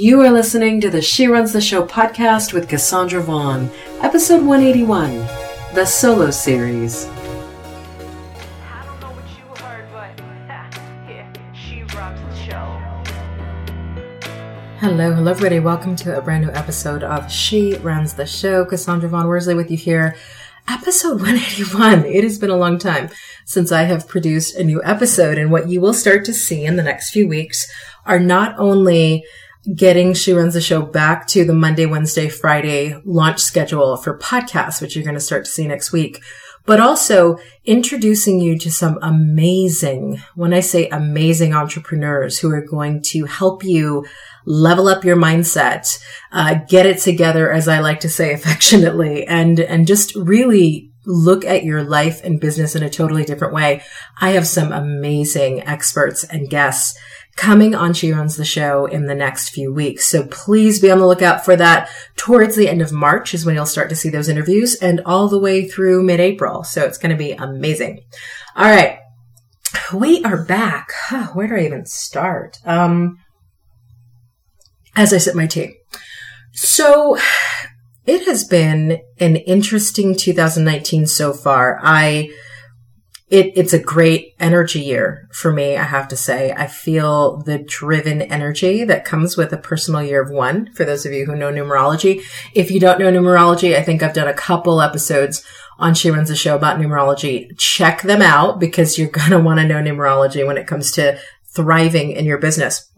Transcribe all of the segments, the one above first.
You are listening to the She Runs the Show podcast with Cassandra Vaughn, episode 181, the solo series. I don't know what you heard, but yeah, she rocks the show. Hello, hello, everybody. Welcome to a brand new episode of She Runs the Show. Cassandra Vaughn Worsley with you here. Episode 181. It has been a long time since I have produced a new episode, and what you will start to see in the next few weeks are not only getting She Runs the Show back to the Monday, Wednesday, Friday launch schedule for podcasts, which you're going to start to see next week, but also introducing you to some amazing, when I say amazing entrepreneurs who are going to help you level up your mindset, uh, get it together, as I like to say affectionately, and, and just really look at your life and business in a totally different way. I have some amazing experts and guests coming on She Runs the Show in the next few weeks. So please be on the lookout for that. Towards the end of March is when you'll start to see those interviews and all the way through mid-April. So it's going to be amazing. All right. We are back. Where do I even start? Um, as I sip my tea. So it has been an interesting 2019 so far. I, it, it's a great energy year for me, I have to say. I feel the driven energy that comes with a personal year of one. For those of you who know numerology, if you don't know numerology, I think I've done a couple episodes on She Runs a Show about numerology. Check them out because you're going to want to know numerology when it comes to thriving in your business.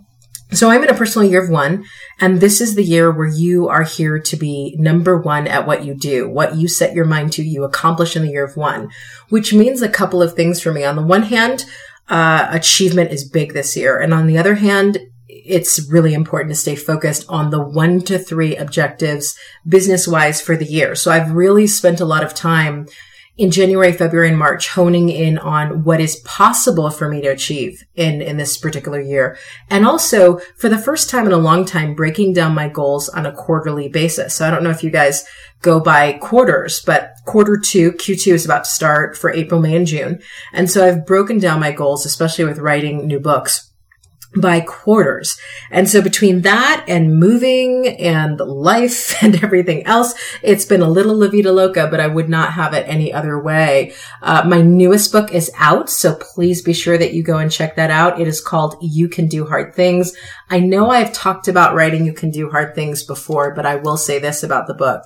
So I'm in a personal year of one, and this is the year where you are here to be number one at what you do. What you set your mind to, you accomplish in the year of one, which means a couple of things for me. On the one hand, uh, achievement is big this year. And on the other hand, it's really important to stay focused on the one to three objectives business wise for the year. So I've really spent a lot of time in January, February, and March, honing in on what is possible for me to achieve in, in this particular year. And also, for the first time in a long time, breaking down my goals on a quarterly basis. So I don't know if you guys go by quarters, but quarter two, Q2 is about to start for April, May, and June. And so I've broken down my goals, especially with writing new books by quarters. And so between that and moving and life and everything else, it's been a little La Vida Loca, but I would not have it any other way. Uh, my newest book is out, so please be sure that you go and check that out. It is called You Can Do Hard Things. I know I've talked about writing You Can Do Hard Things before, but I will say this about the book.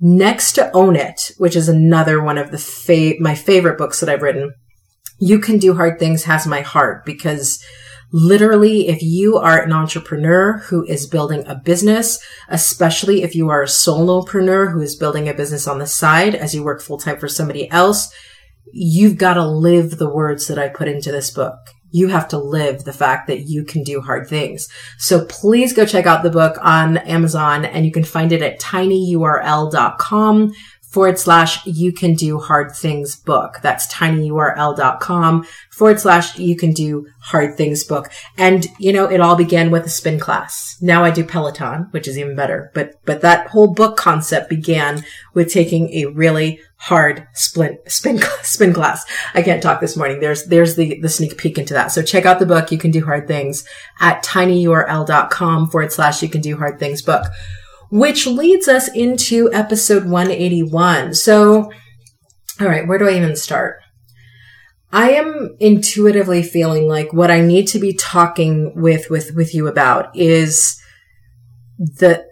Next to Own It, which is another one of the fa- my favorite books that I've written, You Can Do Hard Things has my heart because Literally, if you are an entrepreneur who is building a business, especially if you are a solopreneur who is building a business on the side as you work full time for somebody else, you've got to live the words that I put into this book. You have to live the fact that you can do hard things. So please go check out the book on Amazon and you can find it at tinyurl.com forward slash you can do hard things book. That's tinyurl.com forward slash you can do hard things book. And, you know, it all began with a spin class. Now I do Peloton, which is even better. But, but that whole book concept began with taking a really hard spin, spin, spin class. I can't talk this morning. There's, there's the, the sneak peek into that. So check out the book. You can do hard things at tinyurl.com forward slash you can do hard things book which leads us into episode 181. So, all right, where do I even start? I am intuitively feeling like what I need to be talking with, with, with you about is the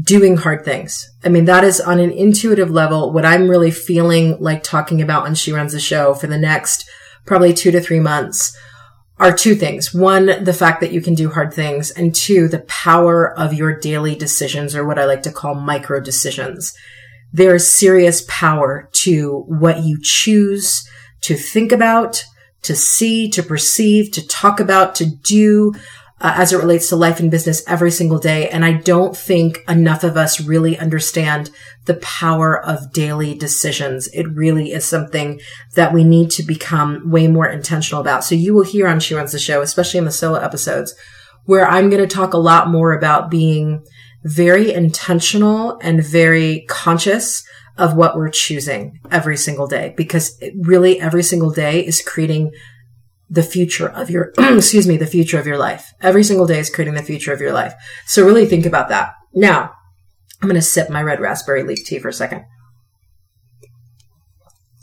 doing hard things. I mean, that is on an intuitive level what I'm really feeling like talking about when she runs the show for the next probably two to three months are two things. One, the fact that you can do hard things and two, the power of your daily decisions or what I like to call micro decisions. There is serious power to what you choose to think about, to see, to perceive, to talk about, to do, uh, as it relates to life and business every single day. And I don't think enough of us really understand the power of daily decisions. It really is something that we need to become way more intentional about. So you will hear on She Runs the Show, especially in the solo episodes, where I'm going to talk a lot more about being very intentional and very conscious of what we're choosing every single day because really every single day is creating the future of your, excuse me, the future of your life. Every single day is creating the future of your life. So really think about that. Now, I'm going to sip my red raspberry leaf tea for a second.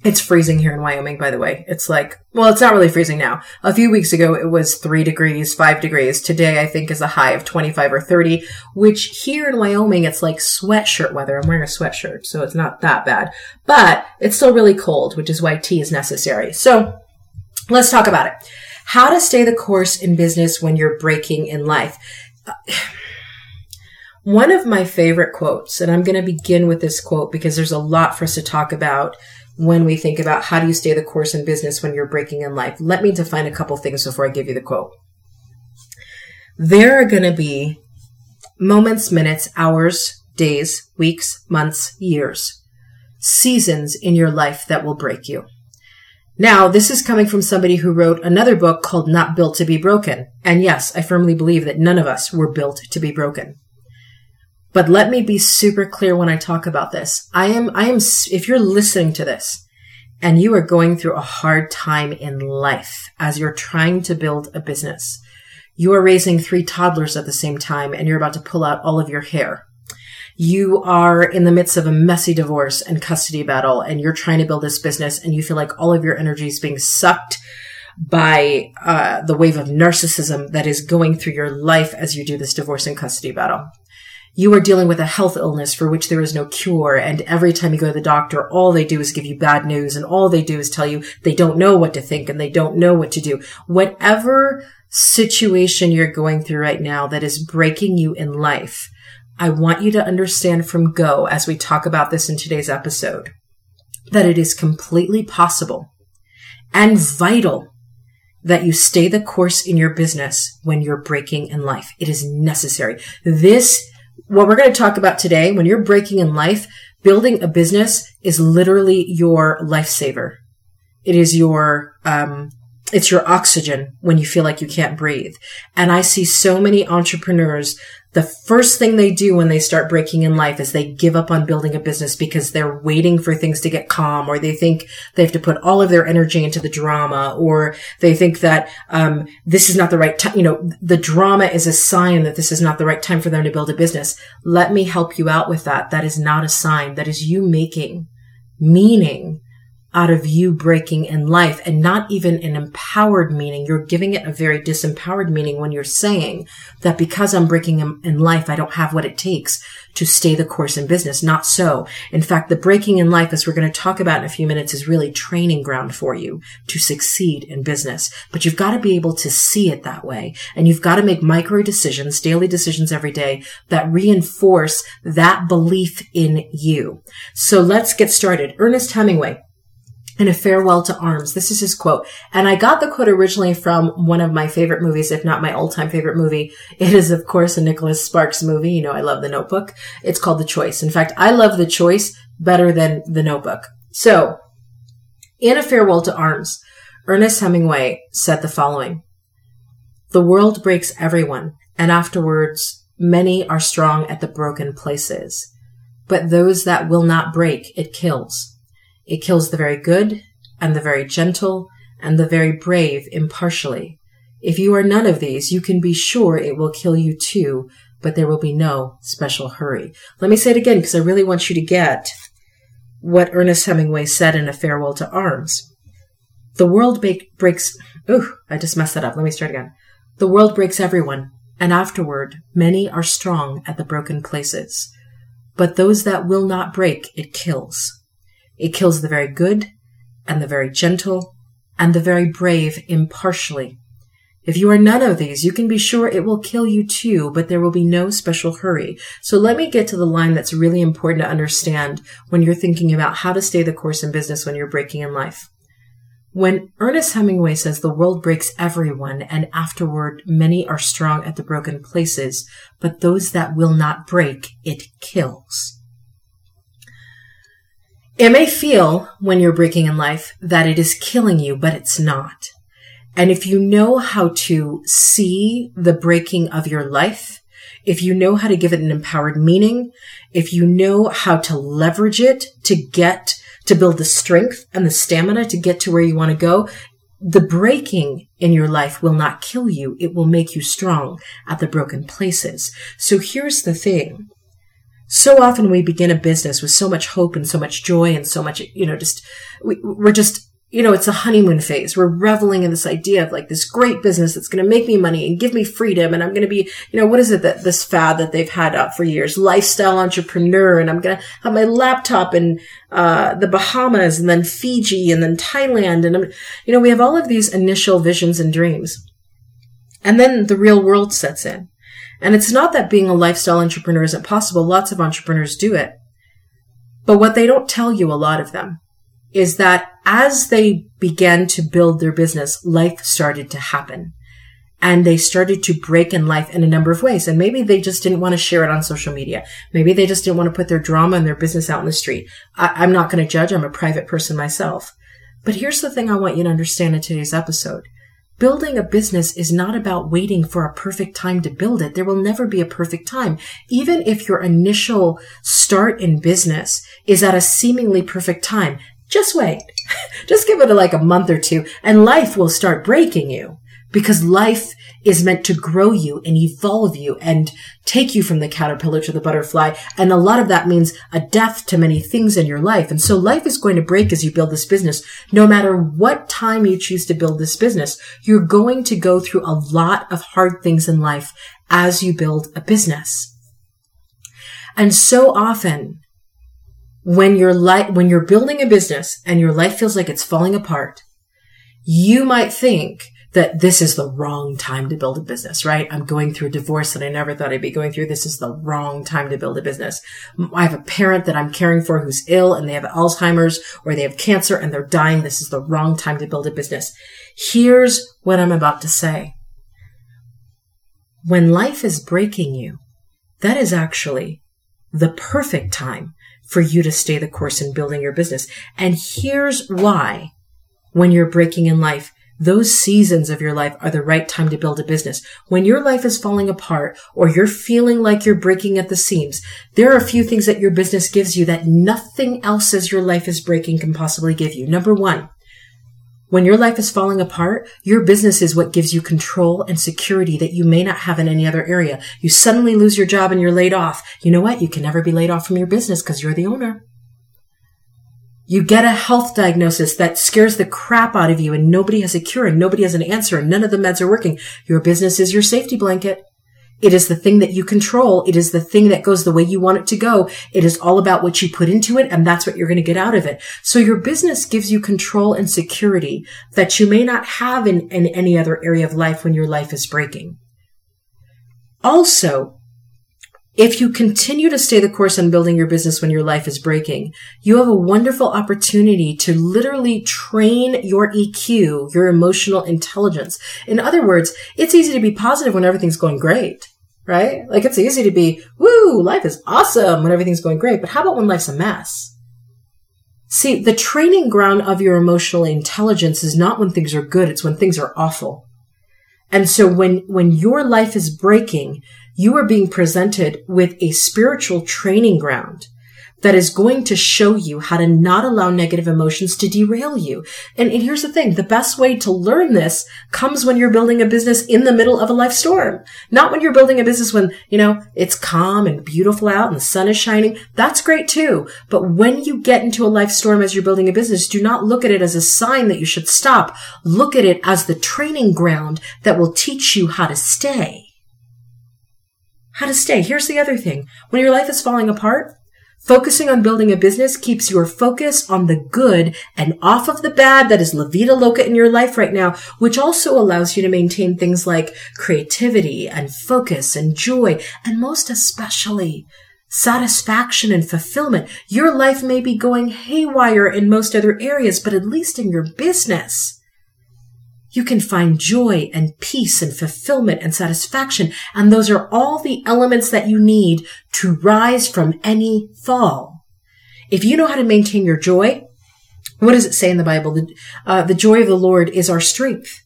It's freezing here in Wyoming, by the way. It's like, well, it's not really freezing now. A few weeks ago, it was three degrees, five degrees. Today, I think is a high of 25 or 30, which here in Wyoming, it's like sweatshirt weather. I'm wearing a sweatshirt, so it's not that bad, but it's still really cold, which is why tea is necessary. So let's talk about it. How to stay the course in business when you're breaking in life. One of my favorite quotes, and I'm going to begin with this quote because there's a lot for us to talk about when we think about how do you stay the course in business when you're breaking in life. Let me define a couple things before I give you the quote. There are going to be moments, minutes, hours, days, weeks, months, years, seasons in your life that will break you. Now, this is coming from somebody who wrote another book called Not Built to be Broken. And yes, I firmly believe that none of us were built to be broken. But let me be super clear when I talk about this. I am, I am, if you're listening to this and you are going through a hard time in life as you're trying to build a business, you are raising three toddlers at the same time and you're about to pull out all of your hair. You are in the midst of a messy divorce and custody battle and you're trying to build this business and you feel like all of your energy is being sucked by uh, the wave of narcissism that is going through your life as you do this divorce and custody battle you are dealing with a health illness for which there is no cure. And every time you go to the doctor, all they do is give you bad news and all they do is tell you they don't know what to think and they don't know what to do. Whatever situation you're going through right now that is breaking you in life, I want you to understand from go as we talk about this in today's episode that it is completely possible and vital that you stay the course in your business when you're breaking in life. It is necessary. This what we're going to talk about today, when you're breaking in life, building a business is literally your lifesaver. It is your, um, it's your oxygen when you feel like you can't breathe. And I see so many entrepreneurs the first thing they do when they start breaking in life is they give up on building a business because they're waiting for things to get calm or they think they have to put all of their energy into the drama or they think that um, this is not the right time you know the drama is a sign that this is not the right time for them to build a business. Let me help you out with that. That is not a sign. That is you making meaning out of you breaking in life and not even an empowered meaning. You're giving it a very disempowered meaning when you're saying that because I'm breaking in life, I don't have what it takes to stay the course in business. Not so. In fact, the breaking in life, as we're going to talk about in a few minutes, is really training ground for you to succeed in business. But you've got to be able to see it that way. And you've got to make micro decisions, daily decisions every day that reinforce that belief in you. So let's get started. Ernest Hemingway in a farewell to arms. This is his quote. And I got the quote originally from one of my favorite movies, if not my all-time favorite movie. It is, of course, a Nicholas Sparks movie. You know, I love The Notebook. It's called The Choice. In fact, I love The Choice better than The Notebook. So, in A Farewell to Arms, Ernest Hemingway said the following. The world breaks everyone, and afterwards, many are strong at the broken places. But those that will not break, it kills. It kills the very good and the very gentle and the very brave impartially. If you are none of these, you can be sure it will kill you too, but there will be no special hurry. Let me say it again because I really want you to get what Ernest Hemingway said in A Farewell to Arms. The world breaks, ooh, I just messed that up. Let me start again. The world breaks everyone, and afterward, many are strong at the broken places. But those that will not break, it kills. It kills the very good and the very gentle and the very brave impartially. If you are none of these, you can be sure it will kill you too, but there will be no special hurry. So let me get to the line that's really important to understand when you're thinking about how to stay the course in business when you're breaking in life. When Ernest Hemingway says the world breaks everyone and afterward many are strong at the broken places, but those that will not break, it kills. It may feel when you're breaking in life that it is killing you, but it's not. And if you know how to see the breaking of your life, if you know how to give it an empowered meaning, if you know how to leverage it to get, to build the strength and the stamina to get to where you want to go, the breaking in your life will not kill you. It will make you strong at the broken places. So here's the thing. So often we begin a business with so much hope and so much joy and so much, you know, just, we, we're just you know, it's a honeymoon phase. We're reveling in this idea of like this great business that's going to make me money and give me freedom. And I'm going to be, you know, what is it that this fad that they've had out for years? Lifestyle entrepreneur. And I'm going to have my laptop in, uh, the Bahamas and then Fiji and then Thailand. And I'm, you know, we have all of these initial visions and dreams. And then the real world sets in. And it's not that being a lifestyle entrepreneur isn't possible. Lots of entrepreneurs do it. But what they don't tell you, a lot of them, is that as they began to build their business, life started to happen. And they started to break in life in a number of ways. And maybe they just didn't want to share it on social media. Maybe they just didn't want to put their drama and their business out in the street. I, am not going to judge. I'm a private person myself. But here's the thing I want you to understand in today's episode. Building a business is not about waiting for a perfect time to build it. There will never be a perfect time. Even if your initial start in business is at a seemingly perfect time, just wait. Just give it like a month or two and life will start breaking you because life is meant to grow you and evolve you and take you from the caterpillar to the butterfly. And a lot of that means a death to many things in your life. And so life is going to break as you build this business. No matter what time you choose to build this business, you're going to go through a lot of hard things in life as you build a business. And so often when you're like, when you're building a business and your life feels like it's falling apart, you might think that this is the wrong time to build a business, right? I'm going through a divorce that I never thought I'd be going through. This is the wrong time to build a business. I have a parent that I'm caring for who's ill and they have Alzheimer's or they have cancer and they're dying. This is the wrong time to build a business. Here's what I'm about to say. When life is breaking you, that is actually the perfect time for you to stay the course in building your business. And here's why when you're breaking in life, those seasons of your life are the right time to build a business. When your life is falling apart or you're feeling like you're breaking at the seams, there are a few things that your business gives you that nothing else as your life is breaking can possibly give you. Number one, when your life is falling apart, your business is what gives you control and security that you may not have in any other area. You suddenly lose your job and you're laid off. You know what? You can never be laid off from your business because you're the owner. You get a health diagnosis that scares the crap out of you and nobody has a cure and nobody has an answer and none of the meds are working. Your business is your safety blanket. It is the thing that you control. It is the thing that goes the way you want it to go. It is all about what you put into it and that's what you're going to get out of it. So your business gives you control and security that you may not have in, in any other area of life when your life is breaking. Also, if you continue to stay the course on building your business when your life is breaking, you have a wonderful opportunity to literally train your EQ, your emotional intelligence. In other words, it's easy to be positive when everything's going great right? Like it's easy to be, woo, life is awesome when everything's going great. But how about when life's a mess? See, the training ground of your emotional intelligence is not when things are good. It's when things are awful. And so when, when your life is breaking, you are being presented with a spiritual training ground that is going to show you how to not allow negative emotions to derail you. And, and, here's the thing. The best way to learn this comes when you're building a business in the middle of a life storm. Not when you're building a business when, you know, it's calm and beautiful out and the sun is shining. That's great too. But when you get into a life storm as you're building a business, do not look at it as a sign that you should stop. Look at it as the training ground that will teach you how to stay. How to stay. Here's the other thing. When your life is falling apart, Focusing on building a business keeps your focus on the good and off of the bad that is La Loca in your life right now, which also allows you to maintain things like creativity and focus and joy, and most especially satisfaction and fulfillment. Your life may be going haywire in most other areas, but at least in your business, you can find joy and peace and fulfillment and satisfaction. And those are all the elements that you need to rise from any fall. If you know how to maintain your joy, what does it say in the Bible? The, uh, the joy of the Lord is our strength.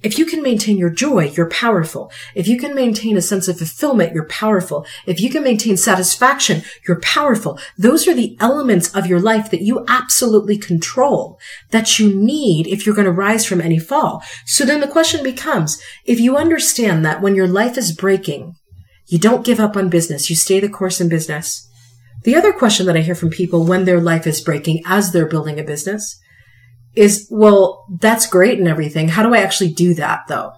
If you can maintain your joy, you're powerful. If you can maintain a sense of fulfillment, you're powerful. If you can maintain satisfaction, you're powerful. Those are the elements of your life that you absolutely control that you need if you're going to rise from any fall. So then the question becomes, if you understand that when your life is breaking, you don't give up on business, you stay the course in business. The other question that I hear from people when their life is breaking as they're building a business is, well, that's great and everything. How do I actually do that though?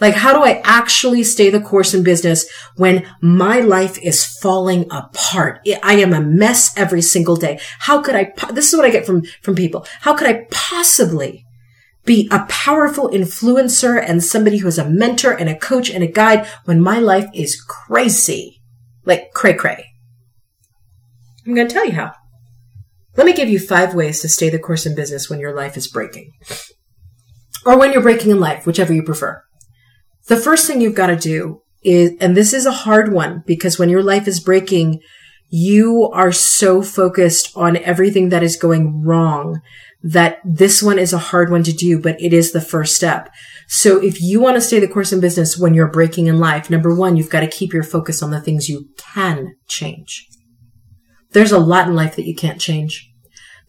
Like, how do I actually stay the course in business when my life is falling apart? I am a mess every single day. How could I, this is what I get from, from people. How could I possibly be a powerful influencer and somebody who is a mentor and a coach and a guide when my life is crazy? Like cray cray. I'm going to tell you how. Let me give you five ways to stay the course in business when your life is breaking. Or when you're breaking in life, whichever you prefer. The first thing you've got to do is, and this is a hard one because when your life is breaking, you are so focused on everything that is going wrong that this one is a hard one to do, but it is the first step. So if you want to stay the course in business when you're breaking in life, number one, you've got to keep your focus on the things you can change. There's a lot in life that you can't change.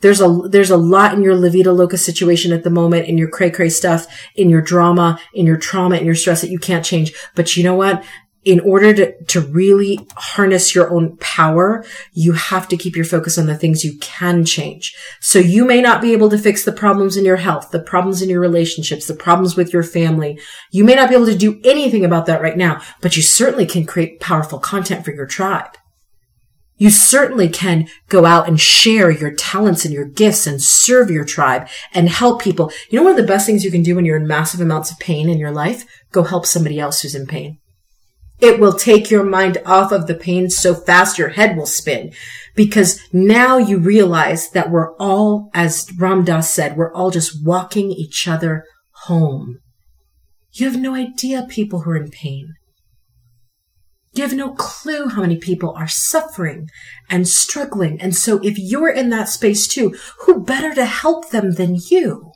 There's a, there's a lot in your La Vida Loca situation at the moment, in your cray cray stuff, in your drama, in your trauma, in your stress that you can't change. But you know what? in order to, to really harness your own power, you have to keep your focus on the things you can change. So you may not be able to fix the problems in your health, the problems in your relationships, the problems with your family. You may not be able to do anything about that right now, but you certainly can create powerful content for your tribe. You certainly can go out and share your talents and your gifts and serve your tribe and help people. You know, one of the best things you can do when you're in massive amounts of pain in your life? Go help somebody else who's in pain. It will take your mind off of the pain so fast your head will spin because now you realize that we're all, as Ram Dass said, we're all just walking each other home. You have no idea people who are in pain. You have no clue how many people are suffering and struggling. And so if you're in that space too, who better to help them than you?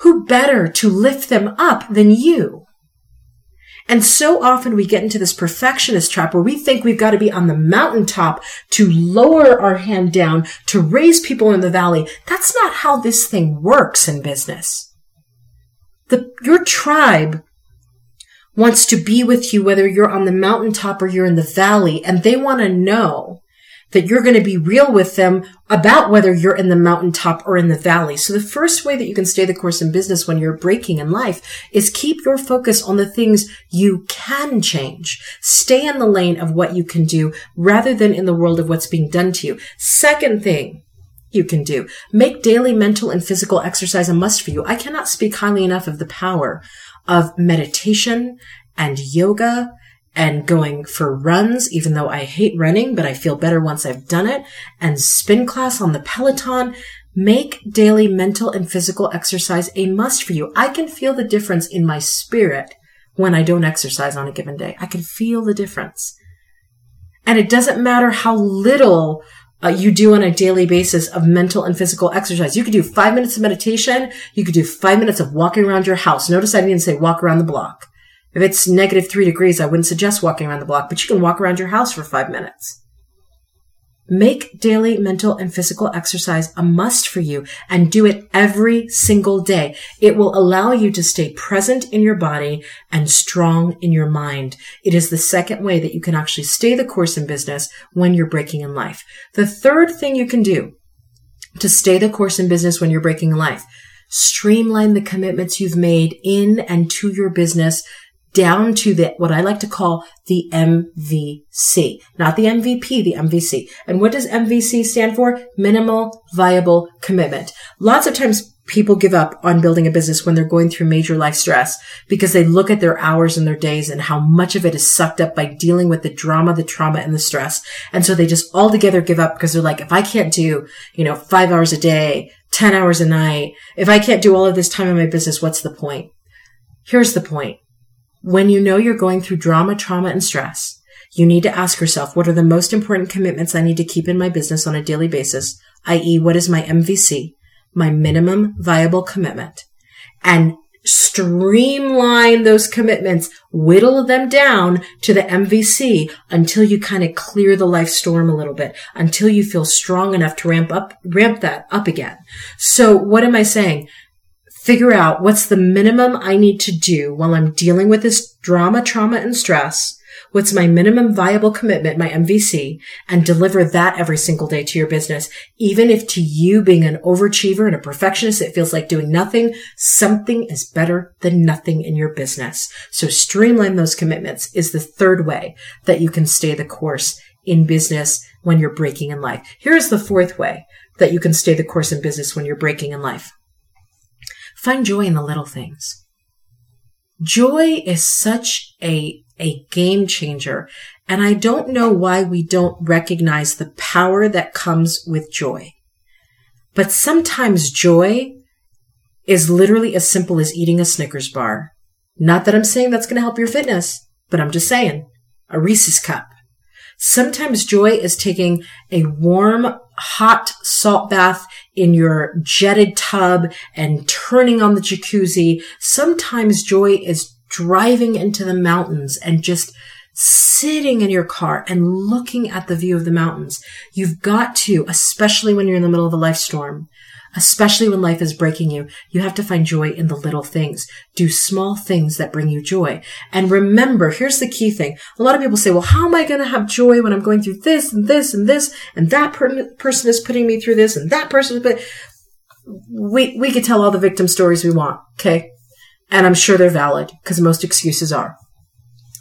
Who better to lift them up than you? And so often we get into this perfectionist trap where we think we've got to be on the mountaintop to lower our hand down to raise people in the valley. That's not how this thing works in business. The, your tribe wants to be with you, whether you're on the mountaintop or you're in the valley, and they want to know that you're going to be real with them about whether you're in the mountaintop or in the valley. So the first way that you can stay the course in business when you're breaking in life is keep your focus on the things you can change. Stay in the lane of what you can do rather than in the world of what's being done to you. Second thing, you can do. Make daily mental and physical exercise a must for you. I cannot speak highly enough of the power of meditation and yoga and going for runs, even though I hate running, but I feel better once I've done it, and spin class on the Peloton. Make daily mental and physical exercise a must for you. I can feel the difference in my spirit when I don't exercise on a given day. I can feel the difference. And it doesn't matter how little uh, you do on a daily basis of mental and physical exercise. You could do five minutes of meditation. You could do five minutes of walking around your house. Notice I didn't say walk around the block. If it's negative three degrees, I wouldn't suggest walking around the block, but you can walk around your house for five minutes. Make daily mental and physical exercise a must for you and do it every single day. It will allow you to stay present in your body and strong in your mind. It is the second way that you can actually stay the course in business when you're breaking in life. The third thing you can do to stay the course in business when you're breaking in life, streamline the commitments you've made in and to your business down to the, what I like to call the MVC, not the MVP, the MVC. And what does MVC stand for? Minimal viable commitment. Lots of times people give up on building a business when they're going through major life stress because they look at their hours and their days and how much of it is sucked up by dealing with the drama, the trauma and the stress. And so they just altogether give up because they're like, if I can't do, you know, five hours a day, 10 hours a night, if I can't do all of this time in my business, what's the point? Here's the point. When you know you're going through drama, trauma, and stress, you need to ask yourself, what are the most important commitments I need to keep in my business on a daily basis? I.e., what is my MVC, my minimum viable commitment? And streamline those commitments, whittle them down to the MVC until you kind of clear the life storm a little bit, until you feel strong enough to ramp up, ramp that up again. So what am I saying? Figure out what's the minimum I need to do while I'm dealing with this drama, trauma, and stress What's my minimum viable commitment, my MVC, and deliver that every single day to your business. Even if to you being an overachiever and a perfectionist, it feels like doing nothing, something is better than nothing in your business. So streamline those commitments is the third way that you can stay the course in business when you're breaking in life. Here's the fourth way that you can stay the course in business when you're breaking in life. Find joy in the little things. Joy is such a a game changer. And I don't know why we don't recognize the power that comes with joy. But sometimes joy is literally as simple as eating a Snickers bar. Not that I'm saying that's going to help your fitness, but I'm just saying a Reese's cup. Sometimes joy is taking a warm, hot salt bath in your jetted tub and turning on the jacuzzi. Sometimes joy is driving into the mountains and just sitting in your car and looking at the view of the mountains. You've got to, especially when you're in the middle of a life storm, especially when life is breaking you, you have to find joy in the little things. Do small things that bring you joy. And remember, here's the key thing. A lot of people say, well, how am I going to have joy when I'm going through this and this and this and that per- person is putting me through this and that person is, but we, we could tell all the victim stories we want. Okay. And I'm sure they're valid because most excuses are.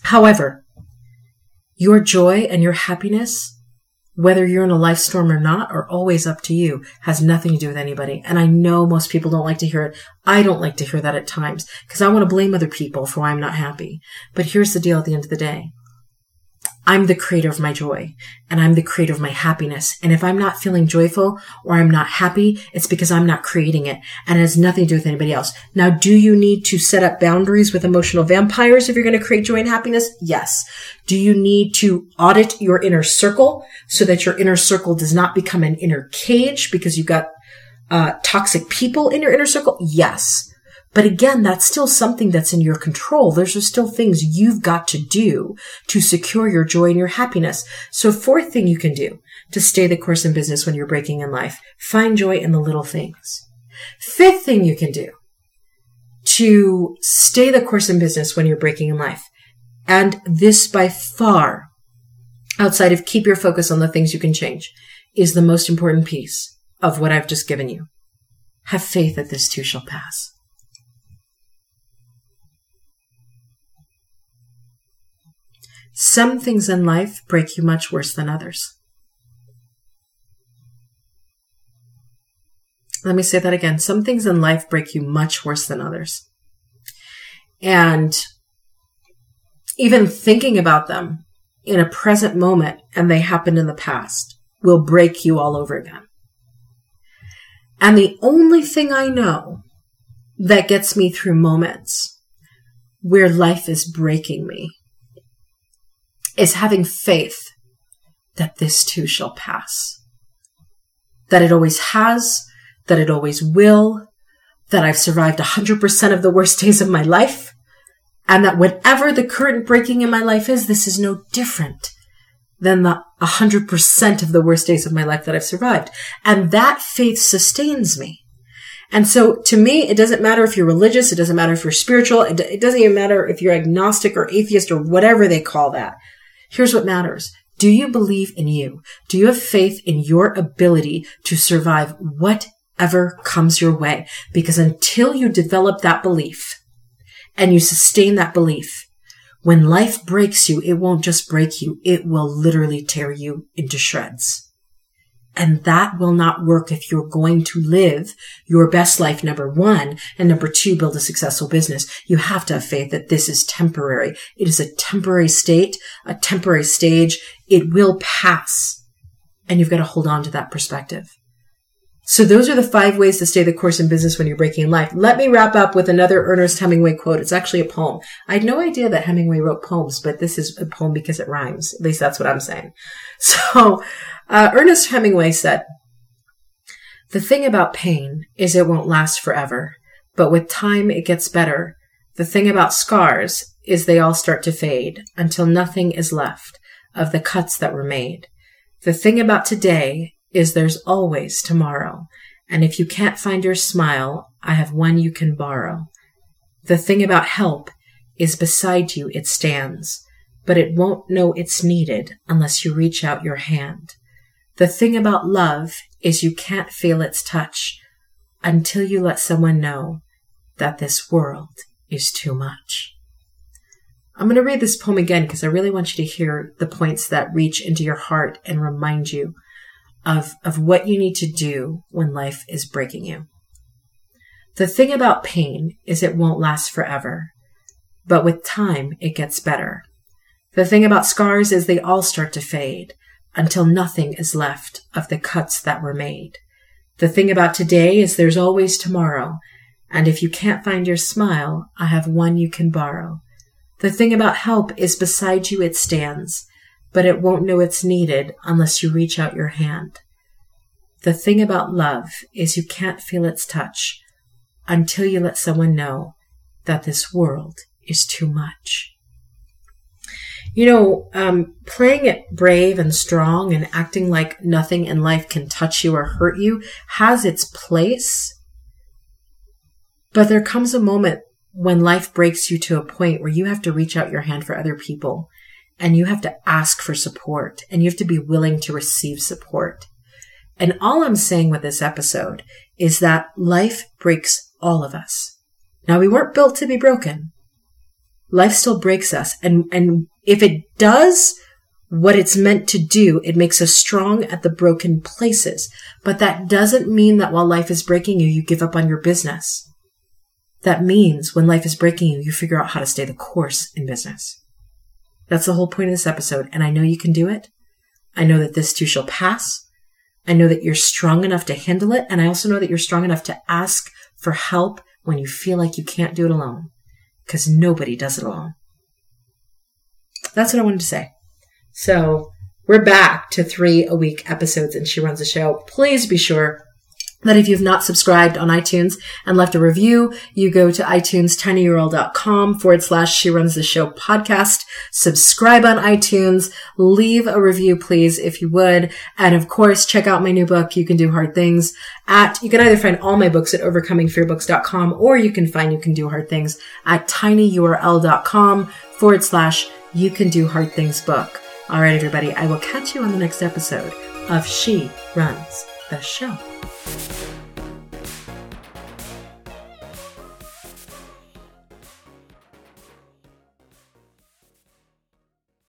However, your joy and your happiness, whether you're in a life storm or not, are always up to you, has nothing to do with anybody. And I know most people don't like to hear it. I don't like to hear that at times because I want to blame other people for why I'm not happy. But here's the deal at the end of the day. I'm the creator of my joy and I'm the creator of my happiness. And if I'm not feeling joyful or I'm not happy, it's because I'm not creating it and it has nothing to do with anybody else. Now, do you need to set up boundaries with emotional vampires if you're going to create joy and happiness? Yes. Do you need to audit your inner circle so that your inner circle does not become an inner cage because you've got uh, toxic people in your inner circle? Yes. But again, that's still something that's in your control. There's still things you've got to do to secure your joy and your happiness. So fourth thing you can do to stay the course in business when you're breaking in life, find joy in the little things. Fifth thing you can do to stay the course in business when you're breaking in life. And this by far, outside of keep your focus on the things you can change, is the most important piece of what I've just given you. Have faith that this too shall pass. Some things in life break you much worse than others. Let me say that again. Some things in life break you much worse than others. And even thinking about them in a present moment and they happened in the past will break you all over again. And the only thing I know that gets me through moments where life is breaking me is having faith that this too shall pass. That it always has, that it always will, that I've survived 100% of the worst days of my life, and that whatever the current breaking in my life is, this is no different than the 100% of the worst days of my life that I've survived. And that faith sustains me. And so to me, it doesn't matter if you're religious. It doesn't matter if you're spiritual. It, it doesn't even matter if you're agnostic or atheist or whatever they call that. Here's what matters. Do you believe in you? Do you have faith in your ability to survive whatever comes your way? Because until you develop that belief and you sustain that belief, when life breaks you, it won't just break you. It will literally tear you into shreds. And that will not work if you're going to live your best life, number one, and number two, build a successful business. You have to have faith that this is temporary. It is a temporary state, a temporary stage. It will pass. And you've got to hold on to that perspective. So those are the five ways to stay the course in business when you're breaking in life. Let me wrap up with another Ernest Hemingway quote. It's actually a poem. I had no idea that Hemingway wrote poems, but this is a poem because it rhymes. At least that's what I'm saying. So, uh, Ernest Hemingway said, the thing about pain is it won't last forever, but with time it gets better. The thing about scars is they all start to fade until nothing is left of the cuts that were made. The thing about today is there's always tomorrow. And if you can't find your smile, I have one you can borrow. The thing about help is beside you it stands, but it won't know it's needed unless you reach out your hand. The thing about love is you can't feel its touch until you let someone know that this world is too much. I'm going to read this poem again because I really want you to hear the points that reach into your heart and remind you of, of what you need to do when life is breaking you. The thing about pain is it won't last forever, but with time it gets better. The thing about scars is they all start to fade until nothing is left of the cuts that were made. The thing about today is there's always tomorrow, and if you can't find your smile, I have one you can borrow. The thing about help is beside you it stands, but it won't know it's needed unless you reach out your hand. The thing about love is you can't feel its touch until you let someone know that this world is too much. You know, um, playing it brave and strong and acting like nothing in life can touch you or hurt you has its place. But there comes a moment when life breaks you to a point where you have to reach out your hand for other people and you have to ask for support and you have to be willing to receive support. And all I'm saying with this episode is that life breaks all of us. Now we weren't built to be broken. Life still breaks us. And, and if it does what it's meant to do, it makes us strong at the broken places. But that doesn't mean that while life is breaking you, you give up on your business. That means when life is breaking you, you figure out how to stay the course in business. That's the whole point of this episode. And I know you can do it. I know that this too shall pass. I know that you're strong enough to handle it. And I also know that you're strong enough to ask for help when you feel like you can't do it alone. Because nobody does it alone. That's what I wanted to say. So we're back to three a week episodes and she runs the show. Please be sure that if you've not subscribed on iTunes and left a review, you go to iTunes, tinyurl.com forward slash she runs the show podcast. Subscribe on iTunes. Leave a review, please, if you would. And of course, check out my new book, You Can Do Hard Things at, you can either find all my books at overcomingfearbooks.com or you can find You Can Do Hard Things at tinyurl.com forward slash You Can Do Hard Things book. All right, everybody. I will catch you on the next episode of She Runs the Show. Thank you.